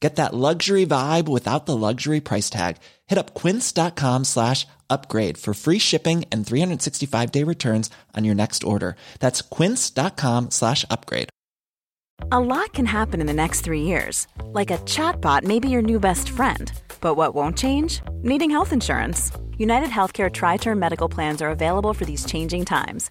Get that luxury vibe without the luxury price tag. Hit up quince.com slash upgrade for free shipping and 365 day returns on your next order. That's quince.com slash upgrade. A lot can happen in the next three years. Like a chatbot may be your new best friend. But what won't change? Needing health insurance. United Healthcare Tri Term Medical Plans are available for these changing times.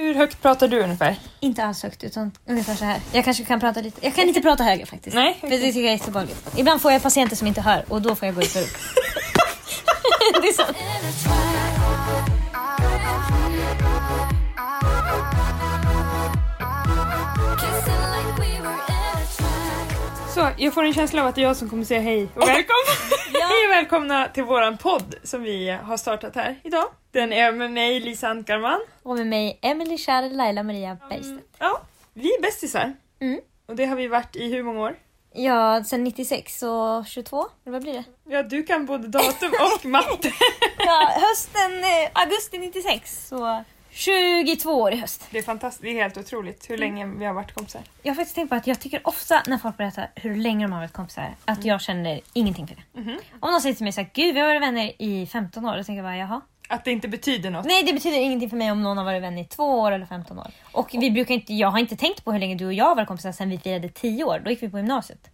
Hur högt pratar du ungefär? Inte alls högt utan ungefär så här. Jag kanske kan prata lite. Jag kan inte prata högre faktiskt. Nej, För det tycker jag är jättebehagligt. Ibland får jag patienter som inte hör och då får jag gå ut och upp. det är sant. Så, jag får en känsla av att det är jag som kommer säga hej och välkomna. hej och välkomna till våran podd som vi har startat här idag. Den är med mig Lisa Ankarman. Och med mig Emily Kjär Laila Maria Bergstedt. Ja, vi är bästisar. Mm. Och det har vi varit i hur många år? Ja, sen 96 och 22. Eller vad blir det? Ja, du kan både datum och matte. Ja, hösten, eh, augusti 96. Så 22 år i höst. Det är fantastiskt, det är helt otroligt hur länge vi har varit kompisar. Jag har faktiskt tänkt på att jag tycker ofta när folk berättar hur länge de har varit kompisar att jag känner ingenting för det. Om någon säger till mig såhär, gud vi har varit vänner i 15 år, då tänker jag bara jaha. Att det inte betyder något. Nej det betyder ingenting för mig om någon har varit vänner i två år eller 15 år. Och vi brukar inte, jag har inte tänkt på hur länge du och jag har varit kompisar sen vi firade 10 år. Då gick vi på gymnasiet.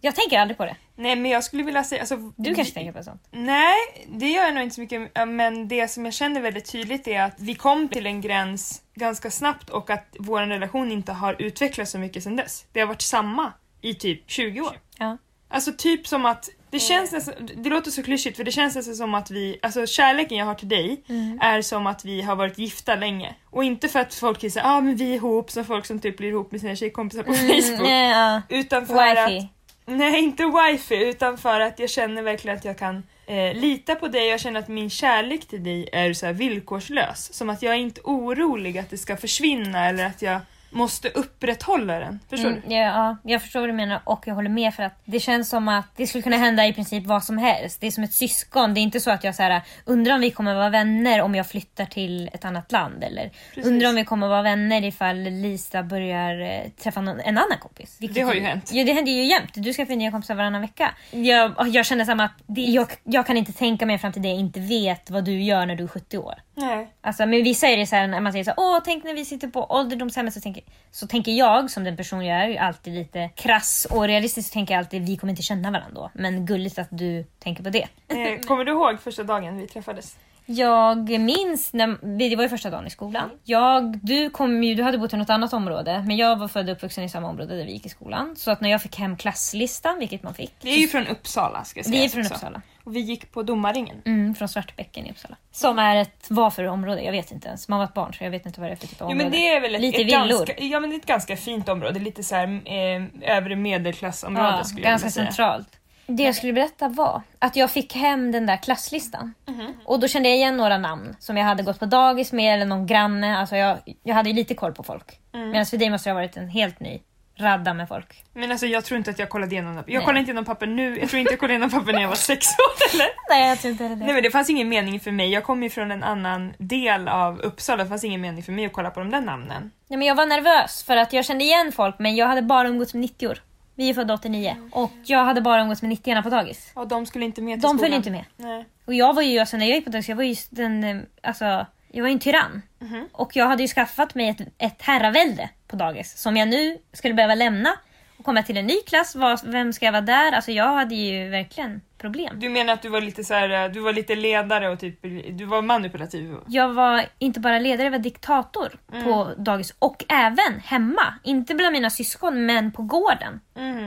Jag tänker aldrig på det. Nej men jag skulle vilja säga... Alltså, Du kanske tänker på sånt? Nej, det gör jag nog inte så mycket. Men det som jag känner väldigt tydligt är att vi kom till en gräns ganska snabbt och att vår relation inte har utvecklats så mycket sedan dess. Det har varit samma i typ 20 år. Ja. Alltså typ som att det känns nästan, det låter så klyschigt för det känns nästan som att vi, alltså kärleken jag har till dig är som att vi har varit gifta länge. Och inte för att folk säger ah men vi är ihop som folk som typ blir ihop med sina tjejkompisar på Facebook. Nej, ja. Utan för Wifey. att Nej, inte wifi, utan för att jag känner verkligen att jag kan eh, lita på dig. Jag känner att min kärlek till dig är så villkorslös. Som att jag är inte orolig att det ska försvinna eller att jag måste upprätthålla den. Förstår Mm, du? ja, ja, jag förstår vad du menar och jag håller med för att det känns som att det skulle kunna hända i princip vad som helst. Det är som ett syskon. Det är inte så att jag så här, undrar om vi kommer vara vänner om jag flyttar till ett annat land. Eller undrar om vi kommer vara vänner ifall Lisa börjar eh, träffa någon, en annan kompis. Vilket Det har ju hänt. Ja, det händer ju jämt. Du skaffar nya kompisar varannan vecka. Jag, jag känner samma att det, jag, jag kan inte tänka mig fram till det jag inte vet vad du gör när du är 70 år. Nej. Alltså, men vissa är det så här när man säger så här, åh tänk när vi sitter på ålderdomshemmet så tänker, så tänker jag som den person jag är ju alltid lite krass och realistiskt så tänker jag alltid vi kommer inte känna varandra då. Men gulligt att du tänker på det. Eh, kommer du ihåg första dagen vi träffades? Jag minns, när, det var ju första dagen i skolan. Jag, du, kom ju, du hade bott i något annat område men jag var född och uppvuxen i samma område där vi gick i skolan. Så att när jag fick hem klasslistan, vilket man fick. Vi är ju från Uppsala ska jag säga. Vi är från också. Uppsala. Och vi gick på domarringen. Mm, från Svartbäcken i Uppsala. Som är ett, vad för område? Jag vet inte ens. Man var ett barn så jag vet inte vad det är för typ av Jo område. men det är väl ett, Lite ett villor. ganska, ja, men det är ett ganska fint område. Lite så här, eh, övre medelklassområde Ja, skulle jag ganska vilja säga. centralt. Det jag skulle berätta var att jag fick hem den där klasslistan. Mhm. Och då kände jag igen några namn som jag hade gått på dagis med eller någon granne. Alltså jag, jag hade ju lite koll på folk. Mm. Medan för dig måste det ha varit en helt ny radda med folk. Men alltså jag tror inte att jag kollade igenom dem. Jag Nej. kollade inte igenom papper nu. Jag tror inte jag kollade igenom papper när jag var sex år eller? Nej, jag tror inte det. Nej men det fanns ingen mening för mig. Jag kom ju från en annan del av Uppsala. Det fanns ingen mening för mig att kolla på de där namnen. Nej, men jag var nervös för att jag kände igen folk men jag hade bara umgåtts med 90 år. Vi är födda 89 och jag hade bara umgåtts med 90 på dagis. Och de skulle inte med till De skolan. följde inte med. Nej. Och jag var ju, alltså när jag gick på dagis, jag var ju den, eh, alltså, jag var en tyrann. Mhm. Och jag hade ju skaffat mig ett, ett herravälde på dagis som jag nu skulle behöva lämna och komma till en ny klass. Vad- Vem ska jag vara där? Alltså jag hade ju verkligen problem. Du menar att du var lite så här, du var lite ledare och typ, du var manipulativ? Jag var inte bara ledare, jag var diktator på dagis och även hemma. Inte bland mina syskon men på gården.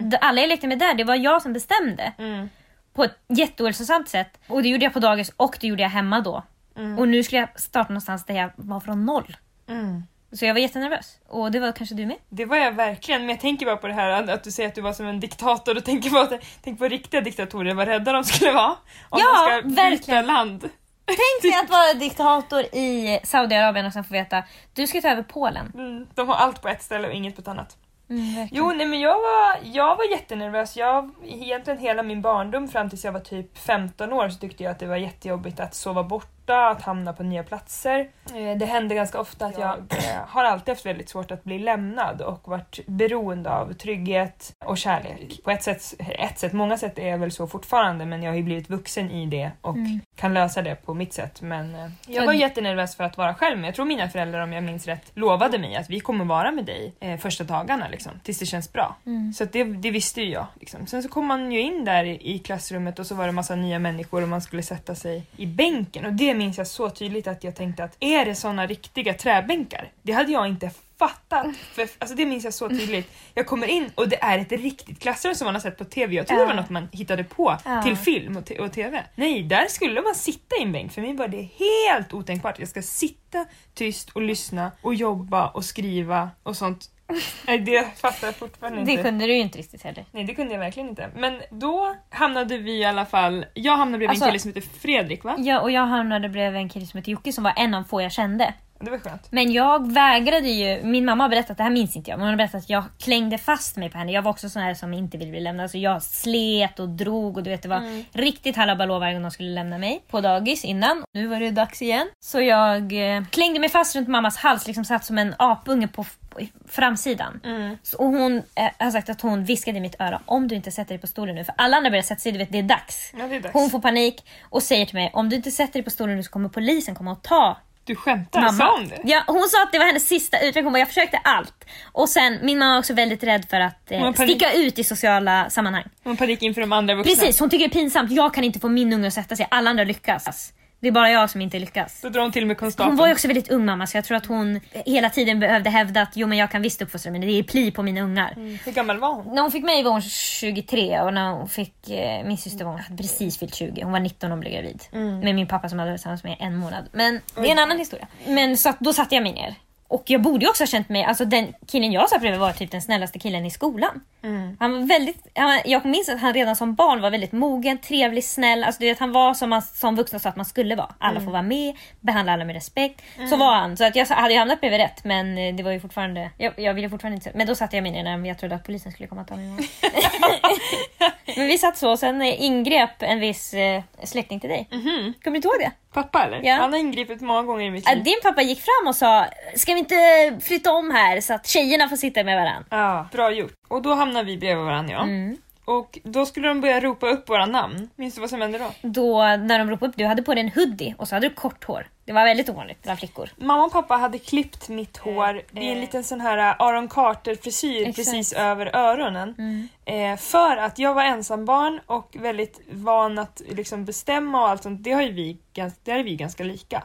D- Alla jag lekte med där, det var jag som bestämde. På ett jätteohälsosamt sätt. Och det gjorde jag på dagis och det gjorde jag hemma då. Och nu skulle jag starta någonstans där jag var från noll. Så jag var jättenervös. Och det var kanske du med? Det var jag verkligen, men jag tänker bara på det här att, du säger att du var som en diktator och tänker på, tänk på riktiga diktatorer, vad rädda de skulle vara. Om Ja, de ska byta land. Tänk dig att vara diktator i Saudiarabien och sen få veta du ska ta över Polen. Mm, de har allt på ett ställe och inget på ett annat. Mm. Jo, nej men jag var, jag var jättenervös. Jag, egentligen hela min barndom fram tills jag var typ 15 år så tyckte jag att det var jättejobbigt att sova borta, att hamna på nya platser. Eh, Det hände ganska ofta att jag eh, har alltid haft väldigt svårt att bli lämnad och varit beroende av trygghet och kärlek. På ett sätt, ett sätt, många sätt är jag väl så fortfarande men jag har ju blivit vuxen i det och kan lösa det på mitt sätt. Men eh, jag var jättenervös för att vara själv men jag tror mina föräldrar om jag minns rätt lovade mig att vi kommer vara med dig första dagarna liksom, tills det känns bra. Så att det, det visste ju jag. Liksom. Sen så kom man ju in där i, i klassrummet och så var det massa nya människor och man skulle sätta sig i bänken och det minns jag så tydligt att jag tänkte att är det såna riktiga träbänkar? Det hade jag inte fattat. För, alltså det minns jag så tydligt. Jag kommer in och det är ett riktigt klassrum som man har sett på TV. Jag trodde det var något man hittade på till film och, och TV. Nej, där skulle man sitta i en bänk. För mig var det helt otänkbart. Jag ska sitta tyst och lyssna och jobba och skriva och sånt. Nej, det fattar jag fortfarande inte. Det kunde du ju inte riktigt heller. Nej, det kunde jag verkligen inte. Men då hamnade vi i alla fall... Jag hamnade bredvid Alltså- en kille som heter Fredrik, va? Ja, och jag hamnade bredvid en kille som heter Jocke som var en av få jag kände. Det var skönt. Men jag vägrade ju, min mamma har berättat, det här minns inte jag, men hon har berättat att jag klängde fast mig på henne. Jag var också sån här som inte ville bli lämnad. Så jag slet och drog och du vet det var riktigt halabaloo varje gång de skulle lämna mig på dagis innan. Nu var det dags igen. Så jag eh, klängde mig fast runt mammas hals, liksom satt som en apunge på, framsidan. Så, och hon eh, har sagt att hon viskade i mitt öra, om du inte sätter dig på stolen nu, för alla andra börjar sätta sig, du vet det är dags. Ja, det är dags. Hon får panik och säger till mig, om du inte sätter dig på stolen nu så kommer polisen komma och ta Du skämtar? mamma. Sa hon det? Ja, hon sa att det var hennes sista utväg. Hon bara, jag försökte allt. Och sen, min mamma var också väldigt rädd för att eh, har sticka ut i sociala sammanhang. Hon panik inför de andra vuxna. Precis, hon tycker det är pinsamt. Jag kan inte få min unge att sätta sig. Alla andra lyckas. Det är bara jag som inte lyckas. Då drar hon till med konstapeln. Hon var ju också väldigt ung mamma så jag tror att hon hela tiden behövde hävda att jo men jag kan visst uppfostra men det är pli på mina ungar. Hur gammal var hon? När hon fick mig var hon 23 och när hon fick eh, min syster var hon precis fyllt 20. Hon var 19 och blev gravid. Med min pappa som hade varit tillsammans med en månad. Men det är en annan historia. Men så att, då satte jag mig ner. Och jag borde ju också ha känt mig, alltså den killen jag satt bredvid var typ den snällaste killen i skolan. Han var väldigt, han, jag minns att han redan som barn var väldigt mogen, trevlig, snäll. Alltså du vet, han var som man som vuxna sa att man skulle vara. Alla får vara med, behandla alla med respekt. Så var han. Så att jag hade ju hamnat bredvid rätt men eh, det var ju fortfarande, jag, jag ville fortfarande inte Men då satte jag mig ner när jag trodde att polisen skulle komma och ta mig. men vi satt så och sen eh, ingrep en viss eh, släkting till dig. Kommer du inte ihåg det? Pappa eller? Ja. Han har ingripit många gånger i mitt Att liv. din pappa gick fram och sa Ska vi inte flytta om här så att tjejerna får sitta med varandra? Ja, bra gjort. Och då hamnar vi bredvid varandra ja. Mm. Och då skulle de börja ropa upp våra namn. Minns du vad som hände då? Då när de ropade upp, du hade på dig en hoodie och så hade du kort hår. Det var väldigt ovanligt bland flickor. Mamma och pappa hade klippt mitt hår i en liten sån här äh, Aron Carter frisyr Exakt. precis över öronen. Eh, för att jag var ensambarn och väldigt van att liksom bestämma och allt sånt. Det har ju vi, där är vi ganska lika.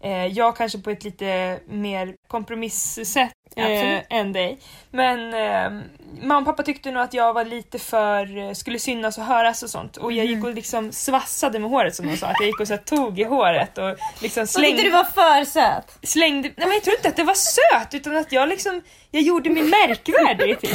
Eh, jag kanske på ett lite mer kompromisssätt eh, än dig. Men eh, mamma och pappa tyckte nog att jag var lite för, eh, skulle synas och höras och sånt. Och jag gick och liksom svassade med håret som de sa. Att jag gick och så tog i håret och liksom Så tyckte slängde du var för söt? slängde... Nej men jag tror inte att det var söt utan att jag liksom... Jag gjorde mig märkvärdig typ.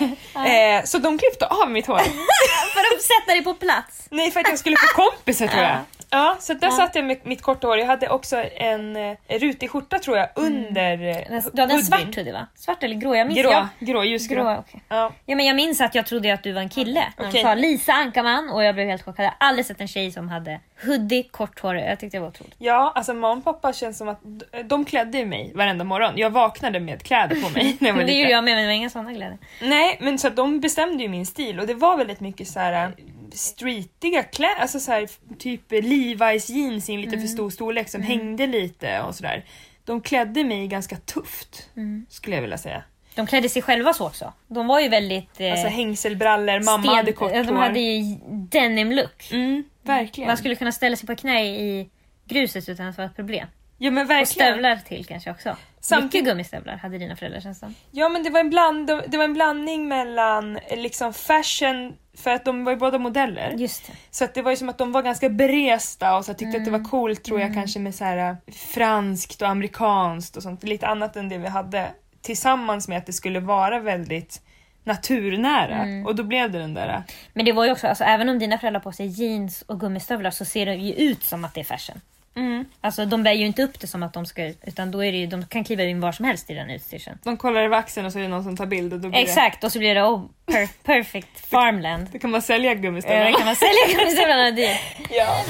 eh, så de klippte av mitt hår. för att sätta dig på plats? Nej för att jag skulle få kompisar tror jag. Ja, så där Ja. satt jag med mitt korta hår. Jag hade också en eh, rutig skjorta tror jag under eh, Du hade en svart hoodie va? Svart eller grå? Jag minns Grå, jag- grå, ljusgrå. Grå, okej. Ja. Ja men jag minns att jag trodde att du var en kille. De Okej. sa Lisa Ankarman och jag blev helt chockad. Jag har aldrig sett en tjej som hade hoodie, kort hår. Jag tyckte det var otroligt. Ja, alltså mamma och pappa känns som att de klädde ju mig varenda morgon. Jag vaknade med kläder på mig när jag var det gjorde jag med men det var inga sådana kläder. Nej, men så att de bestämde ju min stil och det var väldigt mycket så här äh, streetiga kläder, alltså så här, typ Levi's jeans i en lite Mm. för stor storlek som hängde lite och sådär. De klädde mig ganska tufft, Mm. skulle jag vilja säga. De klädde sig själva så också. De var ju väldigt... Eh, Alltså hängselbrallor, mamma sten- hade kort ja, De hår. hade ju denim look. Mm, verkligen. Man skulle kunna ställa sig på knä i gruset utan att det var ett problem. Ja men Och verkligen. stövlar till kanske också. Samtidigt- Mycket gummistövlar hade dina föräldrar känns som. Ja men det var, en bland, det var en blandning mellan eh, liksom fashion, för att de var ju båda modeller. Just det. Så att det var ju som att de var ganska beresta och så tyckte att det Mm. var coolt tror jag kanske med så här äh, franskt och amerikanskt och sånt. Lite annat än det vi hade. Tillsammans med att det skulle vara väldigt naturnära. Mm. Och då blev det den där... äh, Men det var ju också, alltså, även om dina föräldrar på sig jeans och gummistövlar så ser det ju ut som att det är fashion. Mm. Alltså de bär ju inte upp det som att de ska utan då är det ju, de kan kliva in var som helst i den utstyrseln. De kollar över axeln och så är det någon som tar bild och då blir Exakt, och så blir det oh, per, perfect farmland. det... Då kan man sälja gummistövlarna. kan man sälja gummistövlarna ja.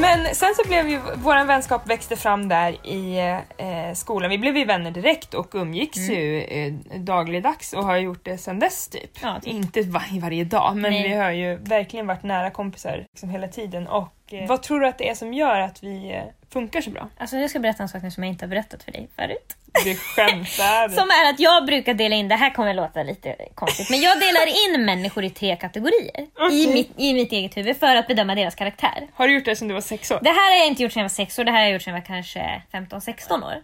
Men sen så blev ju vår vänskap växte fram där i eh, skolan. Vi blev ju vänner direkt och umgicks ju eh, dagligdags och har gjort det sen dess typ. Ja, typ. Inte var- varje dag men Nej. vi har ju verkligen varit nära kompisar liksom hela tiden. Och vad tror du att det är som gör att vi eh, funkar så bra? Alltså jag ska berätta en sak nu som jag inte har berättat för dig förut. Du skämtar! Som är att jag brukar dela in, det här kommer låta lite konstigt, men jag delar in människor i tre kategorier i, Okej. mitt, i mitt eget huvud för att bedöma deras karaktär. Har du gjort det sedan du var sex år? Det här har jag inte gjort sedan jag var sex år, det här har jag gjort sedan jag var kanske 15-16 år.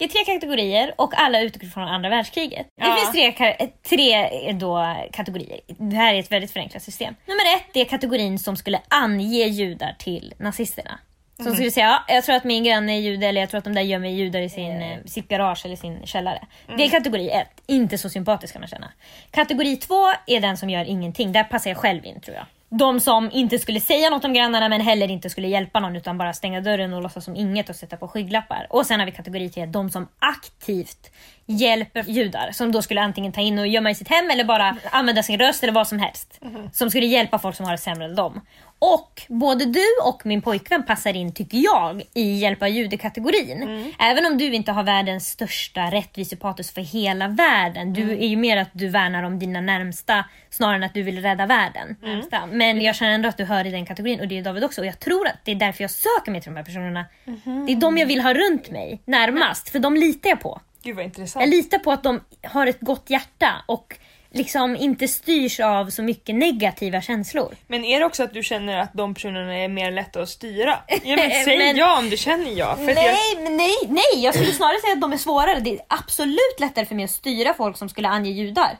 Det är tre kategorier och alla utgår från andra världskriget. Det Ja. finns tre, tre eh, då, kategorier. Det här är ett väldigt förenklat system. Nummer ett det är kategorin som skulle ange judar till nazisterna. Som skulle säga, ja, jag tror att min granne är jude eller jag tror att de där gömmer judar i sin, eh, sitt garage eller sin källare. Det är kategori ett, inte så sympatisk kan man känna. Kategori två är den som gör ingenting, där passar jag själv in tror jag. De som inte skulle säga något om grannarna men heller inte skulle hjälpa någon utan bara stänga dörren och låtsas som inget och sätta på skygglappar. Och sen har vi kategori tre, de som aktivt hjälper judar som då skulle antingen ta in och gömma i sitt hem eller bara använda sin röst eller vad som helst. Som skulle hjälpa folk som har det sämre än dem. Och både du och min pojkvän passar in, tycker jag, i hjälpa jude-kategorin. Även om du inte har världens största rättvisepatos för hela världen. Du är ju mer att du värnar om dina närmsta snarare än att du vill rädda världen. Närmsta. Men jag känner ändå att du hör i den kategorin och det är David också. Och jag tror att det är därför jag söker mig till de här personerna. Det är de jag vill ha runt mig närmast, för de litar jag på. Gud vad intressant. Jag litar på att de har ett gott hjärta och liksom inte styrs av så mycket negativa känslor. Men är det också att du känner att de personerna är mer lätta att styra? Ja, men säg Men- ja om du känner ja. För att jag, Nej, men nej, nej! Jag skulle snarare säga att de är svårare. Det är absolut lättare för mig att styra folk som skulle ange judar.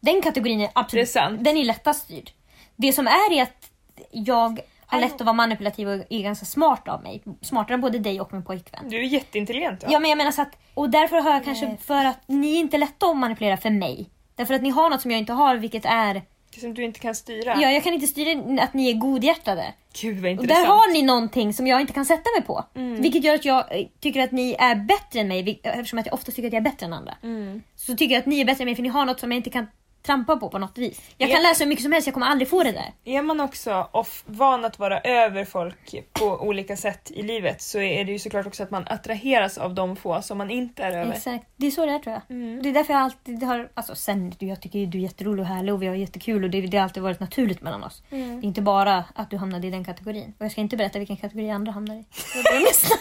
Den kategorin är absolut är. Den är lättast styrd. Det som är är att jag har lätt att vara manipulativ och är ganska smart av mig. Smartare än både dig och min pojkvän. du är jätteintelligent. Ja. Ja men jag menar så att, och därför har jag kanske, för att ni är inte lätta att manipulera för mig. Därför att ni har något som jag inte har vilket är, Det som du inte kan styra. ja jag kan inte styra att ni är godhjärtade. Gud vad Och intressant. där har ni någonting som jag inte kan sätta mig på. Mm. Vilket gör att jag eh, tycker att ni är bättre än mig, eftersom att jag ofta tycker att jag är bättre än andra. Mm. Så tycker jag att ni är bättre än mig för ni har något som jag inte kan trampa på på något vis. Jag kan läsa hur mycket som helst, jag kommer aldrig få det där. Är man också off, van att vara över folk på olika sätt i livet så är det ju såklart också att man attraheras av de få som man inte är över. Exakt, det är så det är tror jag. Mm. Det är därför jag alltid har, alltså sen, jag tycker du är jätterolig och härlig och vi har jättekul och det, det har alltid varit naturligt mellan oss. Mm. Det är inte bara att du hamnade i den kategorin. Och jag ska inte berätta vilken kategori andra hamnar i. Börjar lyssna.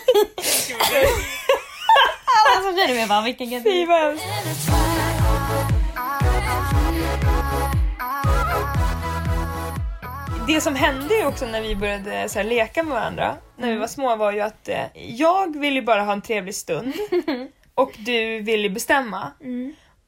Alla som känner mig bara, vilken kategori? Det som hände också när vi började så här, leka med varandra när vi var små var ju att eh, jag ville bara ha en trevlig stund och du ville bestämma.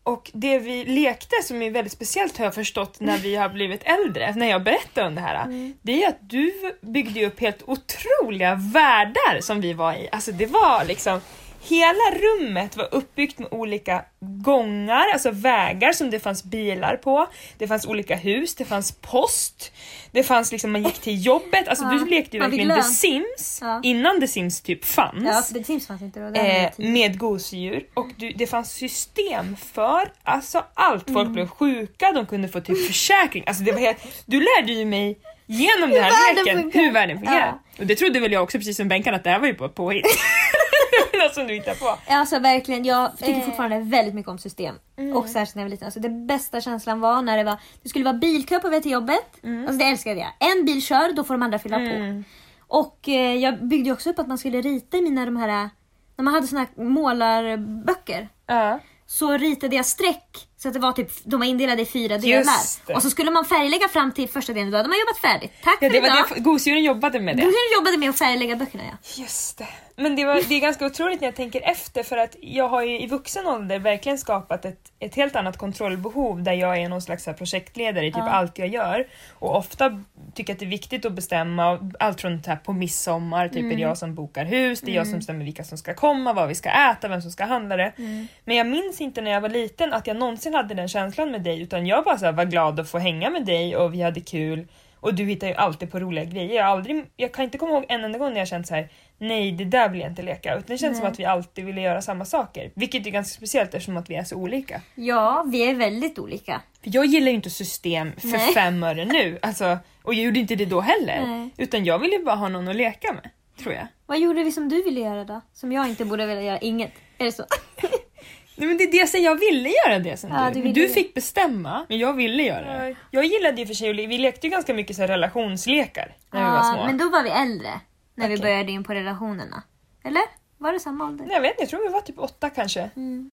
Och det vi lekte som är väldigt speciellt har jag förstått när vi har blivit äldre, när jag berättar om det här. Det är att du byggde upp helt otroliga världar som vi var i. Alltså det var liksom hela rummet var uppbyggt med olika gångar, alltså vägar som det fanns bilar på. Det fanns olika hus, det fanns post, det fanns liksom, man gick till jobbet. Alltså Ja, du lekte ju verkligen The. Sims Ja. innan The Sims typ fanns. Ja, för det Sims fanns inte då. Eh, med gosedjur och du, det fanns system för alltså allt. Folk Mm. blev sjuka, de kunde få typ försäkring. Alltså det var helt, du lärde ju mig genom den här leken funkar. hur världen fungerar. Ja. Och det trodde väl jag också precis som Benkan att det här var ju bara påhitt. Något som du hittar på. Alltså verkligen, jag tycker Eh. fortfarande väldigt mycket om system. Mm. Och särskilt när jag var liten. Alltså, det bästa känslan var när det var, det skulle vara bilkö på väg till jobbet. Mm. Alltså det älskade jag. En bil kör, då får de andra fylla på. Och eh, jag byggde också upp att man skulle rita i mina de här, när man hade såna här målarböcker. Ja. Så ritade jag streck så att det var typ, de var indelade i fyra Just delar. det. Och så skulle man färglägga fram till första delen, då hade man jobbat färdigt. Tack Ja, för det idag. var det, gosedjuren jobbade med det. Du jobbade med att färglägga böckerna ja. Just det. Men det, var, det är ganska otroligt när jag tänker efter för att jag har ju i vuxen ålder verkligen skapat ett, ett helt annat kontrollbehov där jag är någon slags projektledare i typ allt jag gör. Och ofta tycker att det är viktigt att bestämma allt från här på midsommar, typ är det jag som bokar hus, det är jag som bestämmer vilka som ska komma, vad vi ska äta, vem som ska handla det. Men jag minns inte när jag var liten att jag någonsin hade den känslan med dig utan jag bara så var glad att få hänga med dig och vi hade kul. Och du hittar ju alltid på roliga grejer. Jag, aldrig, jag kan inte komma ihåg en enda gång när jag känt så här: nej det där vill jag inte leka. Utan det känns som att vi alltid ville göra samma saker. Vilket är ganska speciellt eftersom att vi är så olika. Ja, vi är väldigt olika. För jag gillar ju inte system för Nej. fem öre nu. Alltså, och jag gjorde inte det då heller. Nej. Utan jag ville bara ha någon att leka med. Tror jag. Vad gjorde vi som du ville göra då? Som jag inte borde vilja göra? Inget. Är det så? Nej men det är det som jag ville göra det som Ja, du. du du fick bestämma, men jag ville göra det. Jag gillade ju för sig, vi lekte ju ganska mycket så här relationslekar när vi var små. men då var vi äldre. När vi Okej. började in på relationerna. Eller? Var det samma ålder? Nej, jag vet inte, jag tror vi var typ åtta kanske.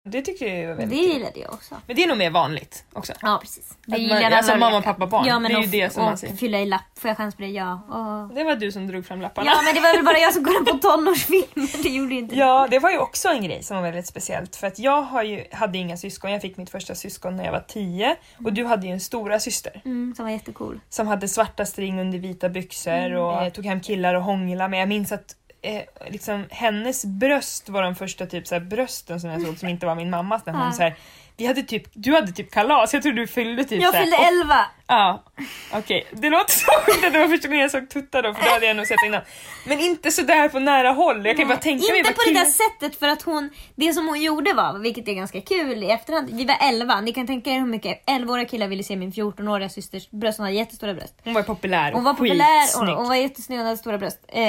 Det tyckte jag var det väldigt kul. gillade jag också. Men det är nog mer vanligt också. Ja, precis. Vi man- gillar alltså alla mamma, pappa, barn. Ja, men Det är ju och, det som och man ser. fylla i lapp. Får jag chans på det? Ja. Och... Det var du som drog fram lapparna. Ja, men det var väl bara jag som kollade på tonårsfilmer. Det gjorde inte Ja, det var ju också en grej som var väldigt speciellt för att jag har ju, hade inga syskon, jag fick mitt första syskon när jag var tio och du hade ju en stora syster Mm, som var jättecool. som hade svarta string under vita byxor och eh, tog hem killar och hångla men jag minns att eh, liksom, hennes bröst var de första typ så här, brösten som jag såg som inte var min mammas när hon Ja. så här, vi hade typ, du hade typ kalas, jag tror du fyllde typ Jag fyllde 11. Ja, okej. Det låter så sjukt att det var första gången jag såg tuttar då, för det hade jag nog sett innan. Men inte så där på nära håll. Jag kan bara tänka mig Inte på det där sättet för att hon, det som hon gjorde var, vilket är ganska kul i efterhand, vi var 11, ni kan tänka er hur mycket 11-åriga killar ville se min 14-åriga systers bröst, hon hade jättestora bröst. Hon var populär Hon var populär, hon, hon var jättesnygg och hade stora bröst. Eh,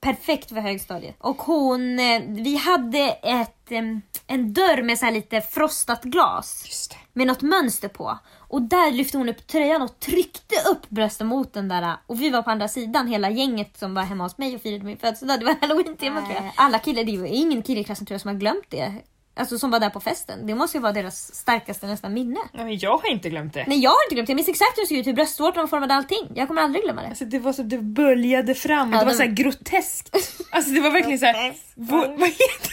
perfekt för högstadiet. Och hon, eh, vi hade ett, em, en dörr med så här lite frostat glas. Just det. Med något mönster på. Och där lyfte hon upp tröjan och tryckte upp brösten mot den där. Och vi var på andra sidan, hela gänget som var hemma hos mig och firade min födelsedag. Det var halloween-tema tror jag. Alla killar, det var ingen kille i klassen tror jag som har glömt det. Alltså som var där på festen. Det måste ju vara deras starkaste nästan minne. Nej, men jag har inte glömt det. Nej jag har inte glömt det. Jag minns exakt hur det såg ut, hur bröstvårtorna formade allting. Jag kommer aldrig glömma det. Alltså det var så, det böljade fram, Ja, det var det- så här groteskt. Alltså det var verkligen så här, vad heter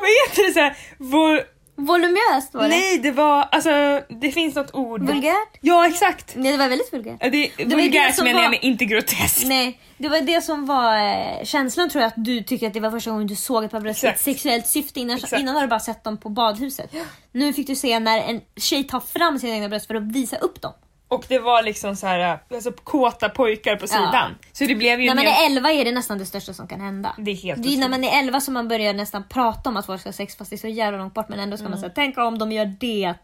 vad heter det så här, vo, Voluminöst var det. Nej det var, alltså det finns något ord. Vulgärt? Ja exakt. Nej det var väldigt vulgärt. Ja, Det, det vulgärt som menar jag men inte groteskt. Nej, det var det som var eh, känslan tror jag att du tyckte att det var första gången du såg ett par bröst i ett sexuellt syfte. Innan, Exakt. innan har du bara sett dem på badhuset. Nu fick du se när en tjej tar fram sina egna bröst för att visa upp dem. Och det var liksom så här, alltså kåta pojkar på sidan. Så det blev ju När man mer- är 11 är det nästan det största som kan hända. Det är helt det är när man är 11 som man börjar nästan prata om att folk ska ha sex fast det är så jävla långt bort men ändå ska man säga tänk om de gör det.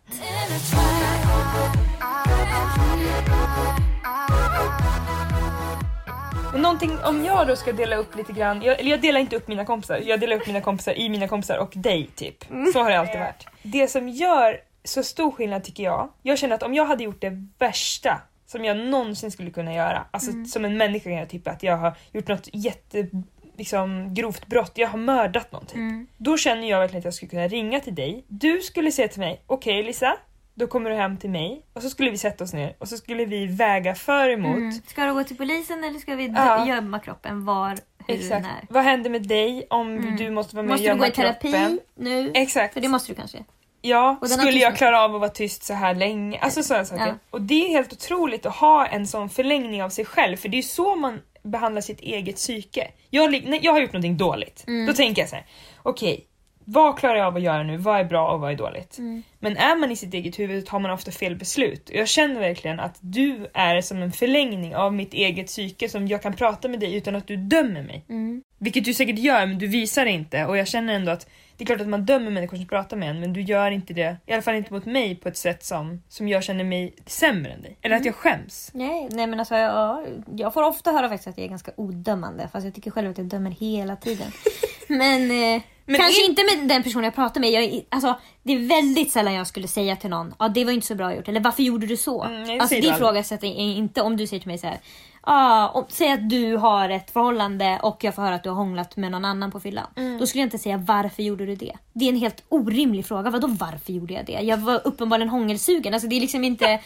Men någonting, om jag då ska dela upp lite grann, jag, eller jag delar inte upp mina kompisar, jag delar upp mina kompisar i mina kompisar och dig typ. Så har det alltid varit. Det som gör så stor skillnad tycker jag, jag känner att om jag hade gjort det värsta som jag någonsin skulle kunna göra, alltså som en människa kan jag typ att jag har gjort något jätte liksom, grovt brott, jag har mördat någon typ. Då känner jag verkligen att jag skulle kunna ringa till dig. Du skulle säga till mig, okej Lisa, då kommer du hem till mig och så skulle vi sätta oss ner och så skulle vi väga för emot Ska du gå till polisen eller ska vi Ja. gömma kroppen var, hur Exakt. är? Vad händer med dig om du måste vara med Måste och du gå gömma i terapi kroppen? nu? Exakt. För det måste du kanske. Ja, skulle jag klara av att vara tyst så här länge? Alltså sådana saker. Ja. Och det är helt otroligt att ha en sån förlängning av sig själv för det är ju så man behandlar sitt eget psyke. Jag, när jag har gjort någonting dåligt, Mm. då tänker jag så här. okej, vad klarar jag av att göra nu? Vad är bra och vad är dåligt? Mm. Men är man i sitt eget huvud tar man ofta fel beslut. Och jag känner verkligen att du är som en förlängning av mitt eget psyke som jag kan prata med dig utan att du dömer mig. Mm. Vilket du säkert gör men du visar det inte och jag känner ändå att det är klart att man dömer människor som pratar med en men du gör inte det, i alla fall inte mot mig på ett sätt som, som jag känner mig sämre än dig. Eller att jag skäms. Nej, nej men alltså jag, jag får ofta höra faktiskt att jag är ganska odömande fast jag tycker själv att jag dömer hela tiden. men, eh, Men kanske är- inte med den personen jag pratar med. Jag, alltså, det är väldigt sällan jag skulle säga till någon ja det var inte så bra gjort eller varför gjorde du så? Mm, alltså det ifrågasätter jag inte om du säger till mig så här. Ah, om, säg att du har ett förhållande och jag får höra att du har hånglat med någon annan på fyllan. Mm. Då skulle jag inte säga varför gjorde du det? Det är en helt orimlig fråga. Vadå varför gjorde jag det? Jag var uppenbarligen hångelsugen. Alltså det är liksom inte...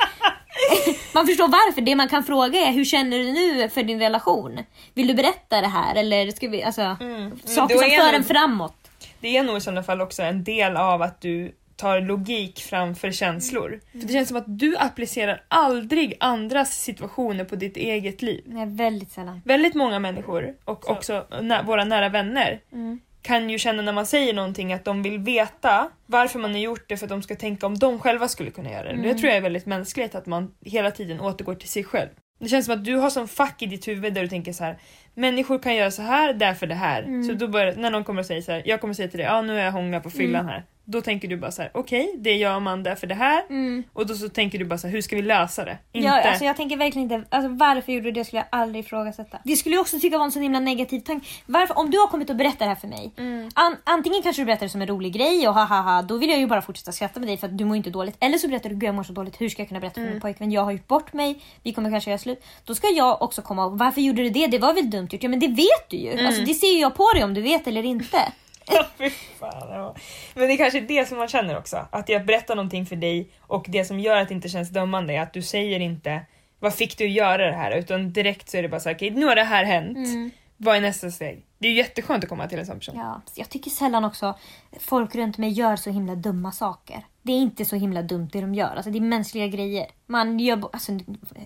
man förstår varför. Det man kan fråga är hur känner du nu för din relation? Vill du berätta det här? Eller ska vi, alltså, saker Mm. då som för en framåt. Det är nog i sådana fall också en del av att du tar logik framför känslor. För det känns som att du applicerar aldrig andras situationer på ditt eget liv. Nej, väldigt sällan. Väldigt många människor och också nä- våra nära vänner Mm. kan ju känna när man säger någonting att de vill veta varför man har gjort det för att de ska tänka om de själva skulle kunna göra det. Mm. Det tror jag är väldigt mänskligt att man hela tiden återgår till sig själv. Det känns som att du har som fack i ditt huvud där du tänker så här. Människor kan göra så här, därför det här. Mm. Så då börjar, när någon kommer och säger så här, jag kommer säga till dig, ja nu är jag hånglat på fyllan Mm. här. Då tänker du bara så här, okej det gör man därför det här. Mm. Och då så tänker du bara så här, hur ska vi lösa det? Inte... Ja, alltså jag tänker verkligen inte, alltså varför gjorde du det skulle jag aldrig ifrågasätta. Det skulle jag också tycka var en sån himla negativ tanke. Varför, om du har kommit och berättat det här för mig. Mm. An, antingen kanske du berättar det som en rolig grej och ha då vill jag ju bara fortsätta skratta med dig för att du mår inte dåligt. Eller så berättar du, gud jag mår så dåligt, hur ska jag kunna berätta för Mm. min pojkvän, jag har gjort bort mig, vi kommer kanske göra slut. Då ska jag också komma och varför gjorde du det? Det var väl dumt gjort? Ja men det vet du ju. Mm. Alltså, det ser ju jag på dig om du vet eller inte. Fan, ja. Men det är kanske det som man känner också. Att jag berättar någonting för dig och det som gör att det inte känns dömande är att du säger inte vad fick du göra det här? Utan direkt så är det bara så här, okej nu har det här hänt. Vad är nästa steg? Det är ju jätteskönt att komma till en sån person. Ja, jag tycker sällan också folk runt mig gör så himla dumma saker. Det är inte så himla dumt det de gör. Alltså det är mänskliga grejer. Man gör, alltså,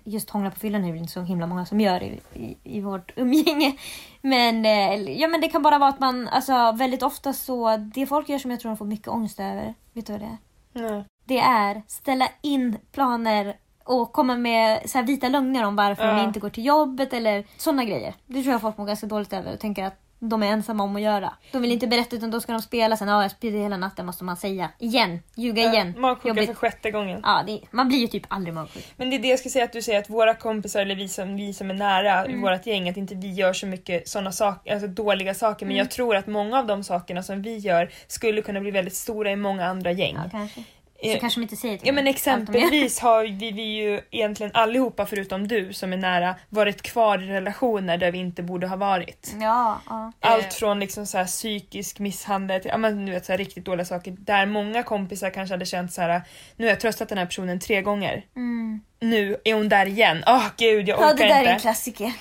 just hångla på fyllan är det inte så himla många som gör i, i, i vårt umgänge. Men, eh, ja, men det kan bara vara att man, alltså väldigt ofta så, det folk gör som jag tror de får mycket ångest över. Vet du vad det är? Nej. Det är ställa in planer och komma med så vita lögner om varför de Ja. inte går till jobbet eller sådana grejer. Det tror jag folk mår ganska dåligt över och tänker att de är ensamma om att göra. De vill inte berätta utan då ska de spela sen. Ja, jag spydde hela natten måste man säga. Igen. Ljuga igen. Magsjuka Jobbigt. för sjätte gången. Ja, det, man blir ju typ aldrig magsjuk. Men det är det jag ska säga att du säger att våra kompisar eller vi som, vi som är nära Mm. vårt gäng att inte vi gör så mycket såna saker, alltså dåliga saker men Mm. jag tror att många av de sakerna som vi gör skulle kunna bli väldigt stora i många andra gäng. Ja, kanske. Eh, Så kanske de inte säger till Ja mig men exempelvis har vi, vi ju egentligen allihopa förutom du som är nära varit kvar i relationer där vi inte borde ha varit. Ja, ja. Allt från liksom så här psykisk misshandel till ja, men, du vet, så här riktigt dåliga saker där många kompisar kanske hade känt så här nu har jag tröstat den här personen tre gånger. Nu är hon där igen. Åh gud jag orkar Mm. ja, det där inte. är en klassiker.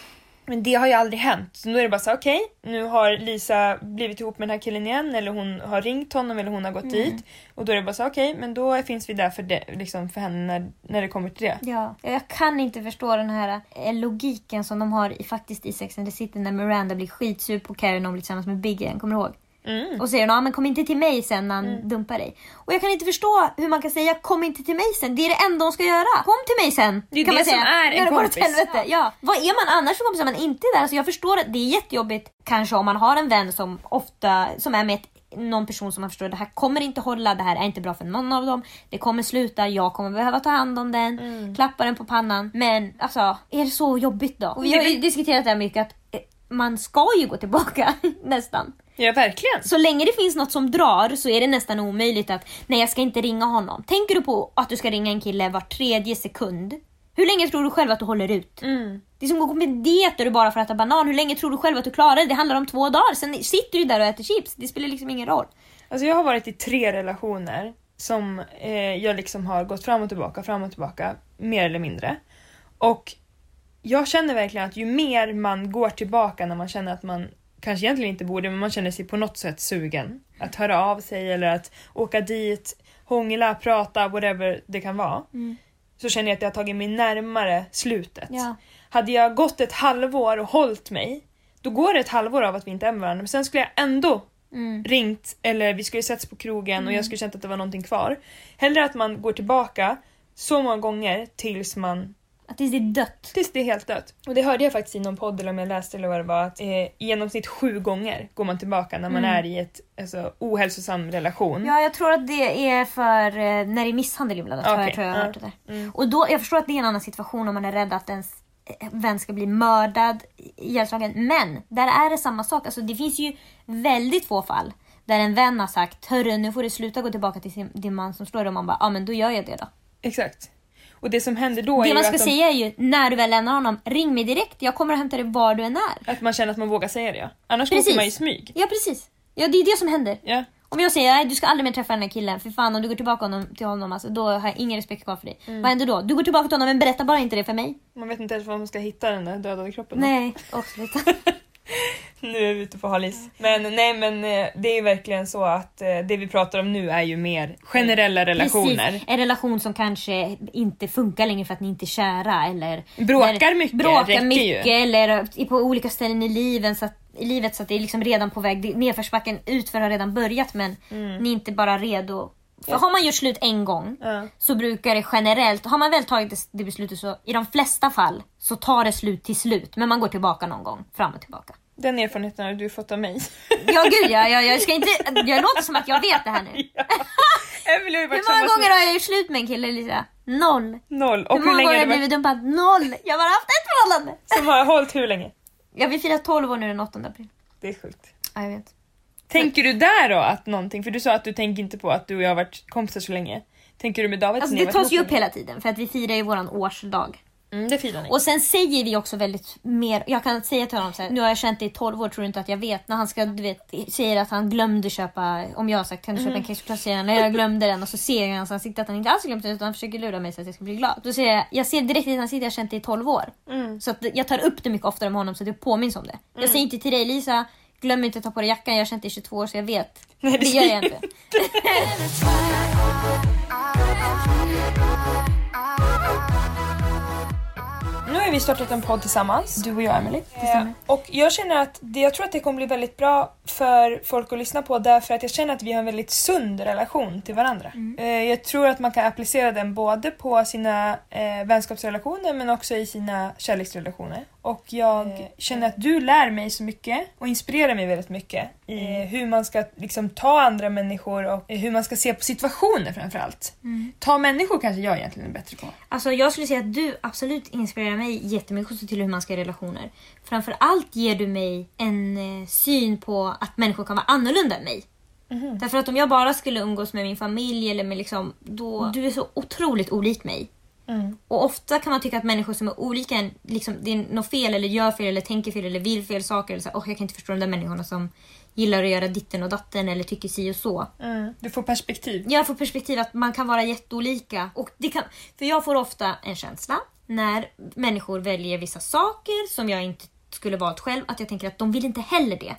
Men det har ju aldrig hänt. Så nu är det bara så okej, nu har Lisa blivit ihop med den här killen igen eller hon har ringt honom eller hon har gått Mm. dit. Och då är det bara så okej, men då finns vi där för, det, liksom för henne när, när det kommer till det. Ja, jag kan inte förstå den här eh, logiken som de har i, faktiskt i Sex and the City när Miranda blir skitsur på när hon blir tillsammans med Big igen, kommer du ihåg? Mm. Och säger hon, ah, men kom inte till mig sen när han dumpar dig. Och jag kan inte förstå hur man kan säga kom inte till mig sen. Det är det enda hon ska göra. Kom till mig sen. Det är kan det man säga. som är en kompis. helvete. Ja. Vad är man annars för kompis om man inte är där? Alltså jag förstår att det är jättejobbigt kanske om man har en vän som ofta som är med ett någon person som man förstår det här kommer inte hålla, det här är inte bra för någon av dem. Det kommer sluta, jag kommer behöva ta hand om den, Mm. klappa den på pannan. Men alltså, är det så jobbigt då? Och vi har ju diskuterat det här mycket att eh, man ska ju gå tillbaka nästan. Ja verkligen. Så länge det finns något som drar så är det nästan omöjligt att nej jag ska inte ringa honom. Tänker du på att du ska ringa en kille var tredje sekund? Hur länge tror du själv att du håller ut? Mm. Det är som att gå på diet och du bara får äta banan. Hur länge tror du själv att du klarar det? Det handlar om två dagar. Sen sitter du där och äter chips. Det spelar liksom ingen roll. Alltså jag har varit i tre relationer som eh, jag liksom har gått fram och tillbaka, fram och tillbaka, mer eller mindre. Och jag känner verkligen att ju mer man går tillbaka när man känner att man kanske egentligen inte borde, men man känner sig på något sätt sugen. Att höra av sig eller att åka dit, hångla, prata, whatever det kan vara. Så känner jag att jag har tagit mig närmare slutet. Ja. Hade jag gått ett halvår och hållit mig, då går det ett halvår av att vi inte är med varandra, men sen skulle jag ändå ringt eller vi skulle setts på krogen och jag skulle känt att det var någonting kvar. Hellre att man går tillbaka så många gånger tills man Att det är dött. Tills det är helt dött. Och det hörde jag faktiskt i någon podd eller om jag läste eller vad det var att eh, i genomsnitt sju gånger går man tillbaka när man är i ett alltså, ohälsosam relation. Ja, jag tror att det är för eh, när det är misshandel inblandat. tror jag, tror jag har ja. hört det där. Och då, jag förstår att det är en annan situation om man är rädd att ens eh, vän ska bli mördad, ihjälslagen. Men där är det samma sak. Alltså, det finns ju väldigt få fall där en vän har sagt Hörru, nu får du sluta gå tillbaka till sin, din man som slår dig. Och man bara, ja men då gör jag det då. Exakt. Och det som händer då Det man ska att, de, säga är ju, när du väl lämnar honom, ring mig direkt. Jag kommer att hämta dig var du än är. att man känner att man vågar säga det. ja. Annars Precis. åker man i smyg. Ja, precis. Ja, det är det som händer. Ja. Om jag säger nej du ska aldrig mer träffa den här killen, för fan om du går tillbaka honom, till honom alltså, då har jag ingen respekt kvar för dig. Mm. Vad händer då? Du går tillbaka till honom men berätta bara inte det för mig. Man vet inte ens var man ska hitta den där dödade kroppen. Nej, och sluta. Nu är vi ute på halis. Men nej men eh, det är verkligen så att eh, det vi pratar om nu är ju mer generella relationer. Precis, en relation som kanske inte funkar längre för att ni inte är kära eller Bråkar mycket, bråkar mycket ju. eller på olika ställen i livet så att, i livet så att det är liksom redan på väg, nedförsbacken utför har redan börjat men ni är inte bara redo. För har man gjort slut en gång Mm. Ja. så brukar det generellt, har man väl tagit det beslutet så i de flesta fall så tar det slut till slut men man går tillbaka någon gång, fram och tillbaka. Den erfarenheten har du fått av mig. Ja gud ja, jag, jag ska inte, jag låter som att jag vet det här nu. Emily har ju varit Hur många gånger har jag gjort slut med en kille Lisa? Noll. Noll. Och hur hur, många gånger har har jag blivit dumpad? Noll! Jag har bara haft ett förhållande. Som har hållit hur länge? Jag vill fira 12 år nu den 8 april. Det är sjukt. Ja, jag vet. Tänker du där då att någonting, för du sa att du tänker inte på att du och jag har varit kompisar så länge. Tänker du med David Alltså det har tas ju upp hela tiden för att vi firar ju våran årsdag. Mm, det firar ni. Och sen säger vi också väldigt mer, jag kan säga till honom så här, nu har jag känt dig i 12 år, tror du inte att jag vet? När han ska, du vet, säger att han glömde köpa, om jag har sagt kan du köpa en kexchoklad säger han, nej jag glömde den och så ser jag i hans ansikte att han inte alls glömt den utan han försöker lura mig så att jag ska bli glad. Då säger jag, jag ser direkt i hans ansikte att jag har känt dig i 12 år. Så att jag tar upp det mycket oftare med honom så att jag påminns om det. Jag säger inte till dig Lisa, glöm inte att ta på dig jackan, jag har känt dig i 22 år så jag vet. Nej, det det gör jag inte. Nu har vi startat en podd tillsammans, du och jag Emily. stämmer. och jag känner att det, jag tror att det kommer bli väldigt bra för folk att lyssna på därför att jag känner att vi har en väldigt sund relation till varandra. Eh, jag tror att man kan applicera den både på sina eh, vänskapsrelationer men också i sina kärleksrelationer. Och jag känner att du lär mig så mycket och inspirerar mig väldigt mycket i hur man ska liksom, ta andra människor och hur man ska se på situationer framförallt. Ta människor kanske jag egentligen är bättre på. Alltså jag skulle säga att du absolut inspirerar mig jättemycket till hur man ska ha relationer. Framför allt ger du mig en eh, syn på att människor kan vara annorlunda än mig. Därför att om jag bara skulle umgås med min familj eller med liksom, då, du är så otroligt olik mig. Och ofta kan man tycka att människor som är olika en, liksom, det är något fel eller gör fel eller tänker fel eller vill fel saker. Eller så, "Åh, jag kan inte förstå de där människorna som gillar att göra ditten och datten eller tycker si och så. Mm. Du får perspektiv. Jag får perspektiv att man kan vara jätteolika. Och det kan, för jag får ofta en känsla när människor väljer vissa saker som jag inte skulle valt själv. Att jag tänker att de vill inte heller det.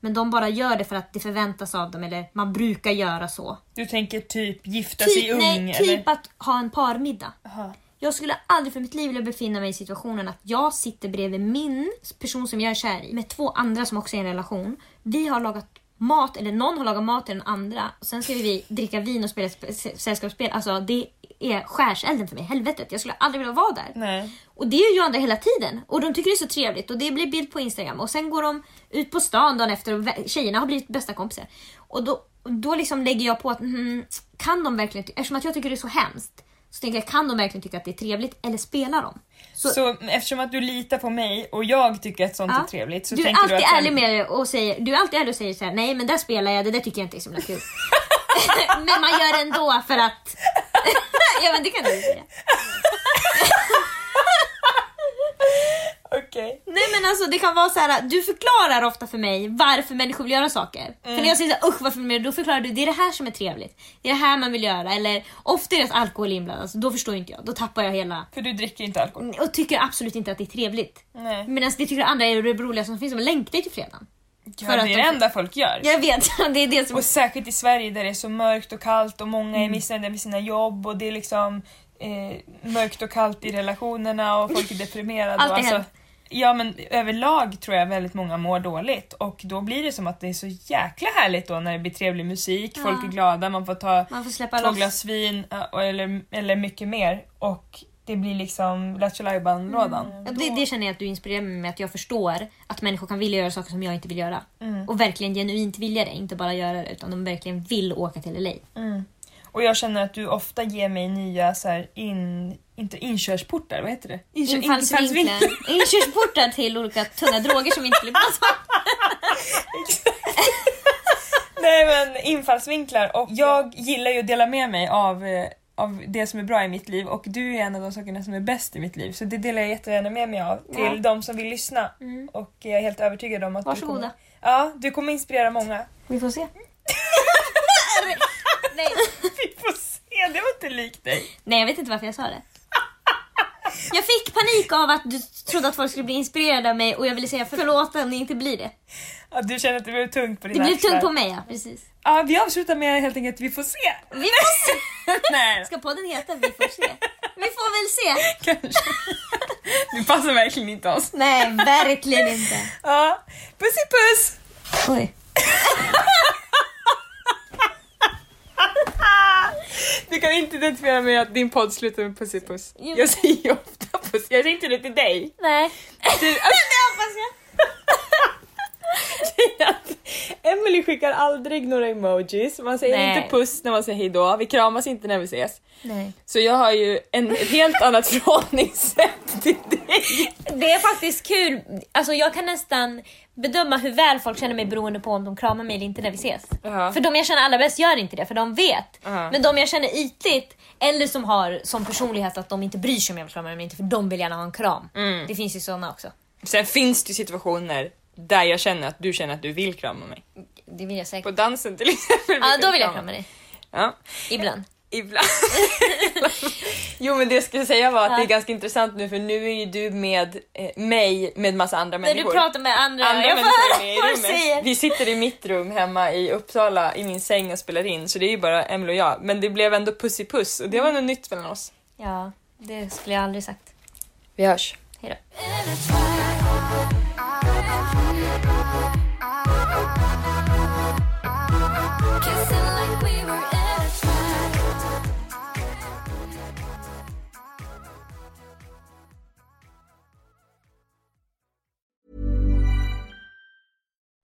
Men de bara gör det för att det förväntas av dem eller man brukar göra så. Du tänker typ gifta sig ung nej, typ eller? att ha en parmiddag. Aha. Jag skulle aldrig för mitt liv vilja befinna mig i situationen att jag sitter bredvid min person som jag är kär i med två andra som också är i en relation. Vi har lagat mat, eller någon har lagat mat till den andra. Och sen ska vi dricka vin och spela sp- sällskapsspel. Alltså det är skärselden för mig. Helvetet, jag skulle aldrig vilja vara där. Nej. Och det är ju andra hela tiden. Och de tycker det är så trevligt och det blir bild på Instagram. Och sen går de ut på stan dagen efter och tjejerna har blivit bästa kompisar. Och då, då liksom lägger jag på att mm, kan de verkligen, eftersom att jag tycker det är så hemskt. Så tänker jag, kan de verkligen tycka att det är trevligt eller spelar de? Så, Så eftersom att du litar på mig och jag tycker att sånt ja. är trevligt så du är tänker du att... ärlig med och säger, du är alltid ärlig och säger så här, nej men där spelar jag, det där tycker jag inte är så himla kul. men man gör det ändå för att... ja men det kan du säga. Okej. Nej men alltså det kan vara så här. du förklarar ofta för mig varför människor vill göra saker. För när jag säger såhär usch varför vill göra det?" Då förklarar du det är det här som är trevligt. Det är det här man vill göra. Eller ofta är det alkohol inblandat, alltså, då förstår inte jag. Då tappar jag hela... För du dricker inte alkohol? Och tycker absolut inte att det är trevligt. Nej. Medan det tycker andra är det roligaste som finns, de längtar ju till fredagen. Ja, För det att är de- det enda folk gör. Jag vet, det är det som... Och särskilt i Sverige där det är så mörkt och kallt och många Mm. är missnöjda med sina jobb och det är liksom eh, mörkt och kallt i relationerna och folk är deprimerade. Allt och är alltså, hemskt. Ja men överlag tror jag väldigt många mår dåligt och då blir det som att det är så jäkla härligt då när det blir trevlig musik, Ja. folk är glada, man får ta Man får släppa två loss. glas vin eller, eller mycket mer och det blir liksom Lattjo Lajban-lådan. Ja, Det, det känner jag att du inspirerar mig med, att jag förstår att människor kan vilja göra saker som jag inte vill göra. Mm. Och verkligen genuint vilja det, inte bara göra det utan de verkligen vill åka till LA. Och jag känner att du ofta ger mig nya så här in, inte inkörsportar, vad heter det? Inkör- Infallsvinklar. Inkörsportar till olika tunga droger som vi inte skulle prata. Nej men infallsvinklar och jag gillar ju att dela med mig av, eh, av det som är bra i mitt liv och du är en av de sakerna som är bäst i mitt liv så det delar jag jättegärna med mig av till Ja. de som vill lyssna och jag är helt övertygad om att Varsågoda. du kommer, ja, du kommer inspirera många. Vi får se. Nej. Vi får se, det var inte likt dig. Nej, jag vet inte varför jag sa det. Jag fick panik av att du trodde att folk skulle bli inspirerade av mig och jag ville säga förlåt om ni inte blir det. Ja, du känner att det blev tungt på Det dina blev axlar. tungt på mig, ja. Precis. Ja, vi avslutar med helt enkelt vi får se. Vi får se. Nej, Ska podden heta Vi får se? Vi får väl se. kanske. Du passar verkligen inte oss. Nej, verkligen inte. Ja, pussy puss! Oj. Du kan inte identifiera med att din podd slutar med puss. Jo. Jag säger ju ofta puss. Jag säger inte det till dig. Nej. Du, Det hoppas jag. Emily skickar aldrig några emojis. Man säger Nej. inte puss när man säger hejdå. Vi kramas inte när vi ses. Nej. Så jag har ju en, ett helt annat förhållningssätt till dig. Det är faktiskt kul. Alltså jag kan nästan bedöma hur väl folk känner mig beroende på om de kramar mig eller inte när vi ses. Ja. För de jag känner allra bäst gör inte det, för de vet. Ja. Men de jag känner ytligt, eller som har som personlighet att de inte bryr sig om jag vill krama dem eller inte, för de vill gärna ha en kram. Mm. Det finns ju såna också. Sen finns det situationer där jag känner att du känner att du vill krama mig. Det vill jag På säkert. dansen till exempel. Ja, då vill jag krama dig. Ja, Ibland. Ibland. jo men det jag skulle säga var att Ja. det är ganska intressant nu för nu är ju du med eh, mig med massa andra När du människor. pratar med andra, andra jag får människor höra är med i vad du rummet. säger. Vi sitter i mitt rum hemma i Uppsala i min säng och spelar in så det är ju bara Emil och jag. Men det blev ändå puss i puss och det var något nytt mellan oss. Ja, det skulle jag aldrig sagt. Vi hörs. Hejdå.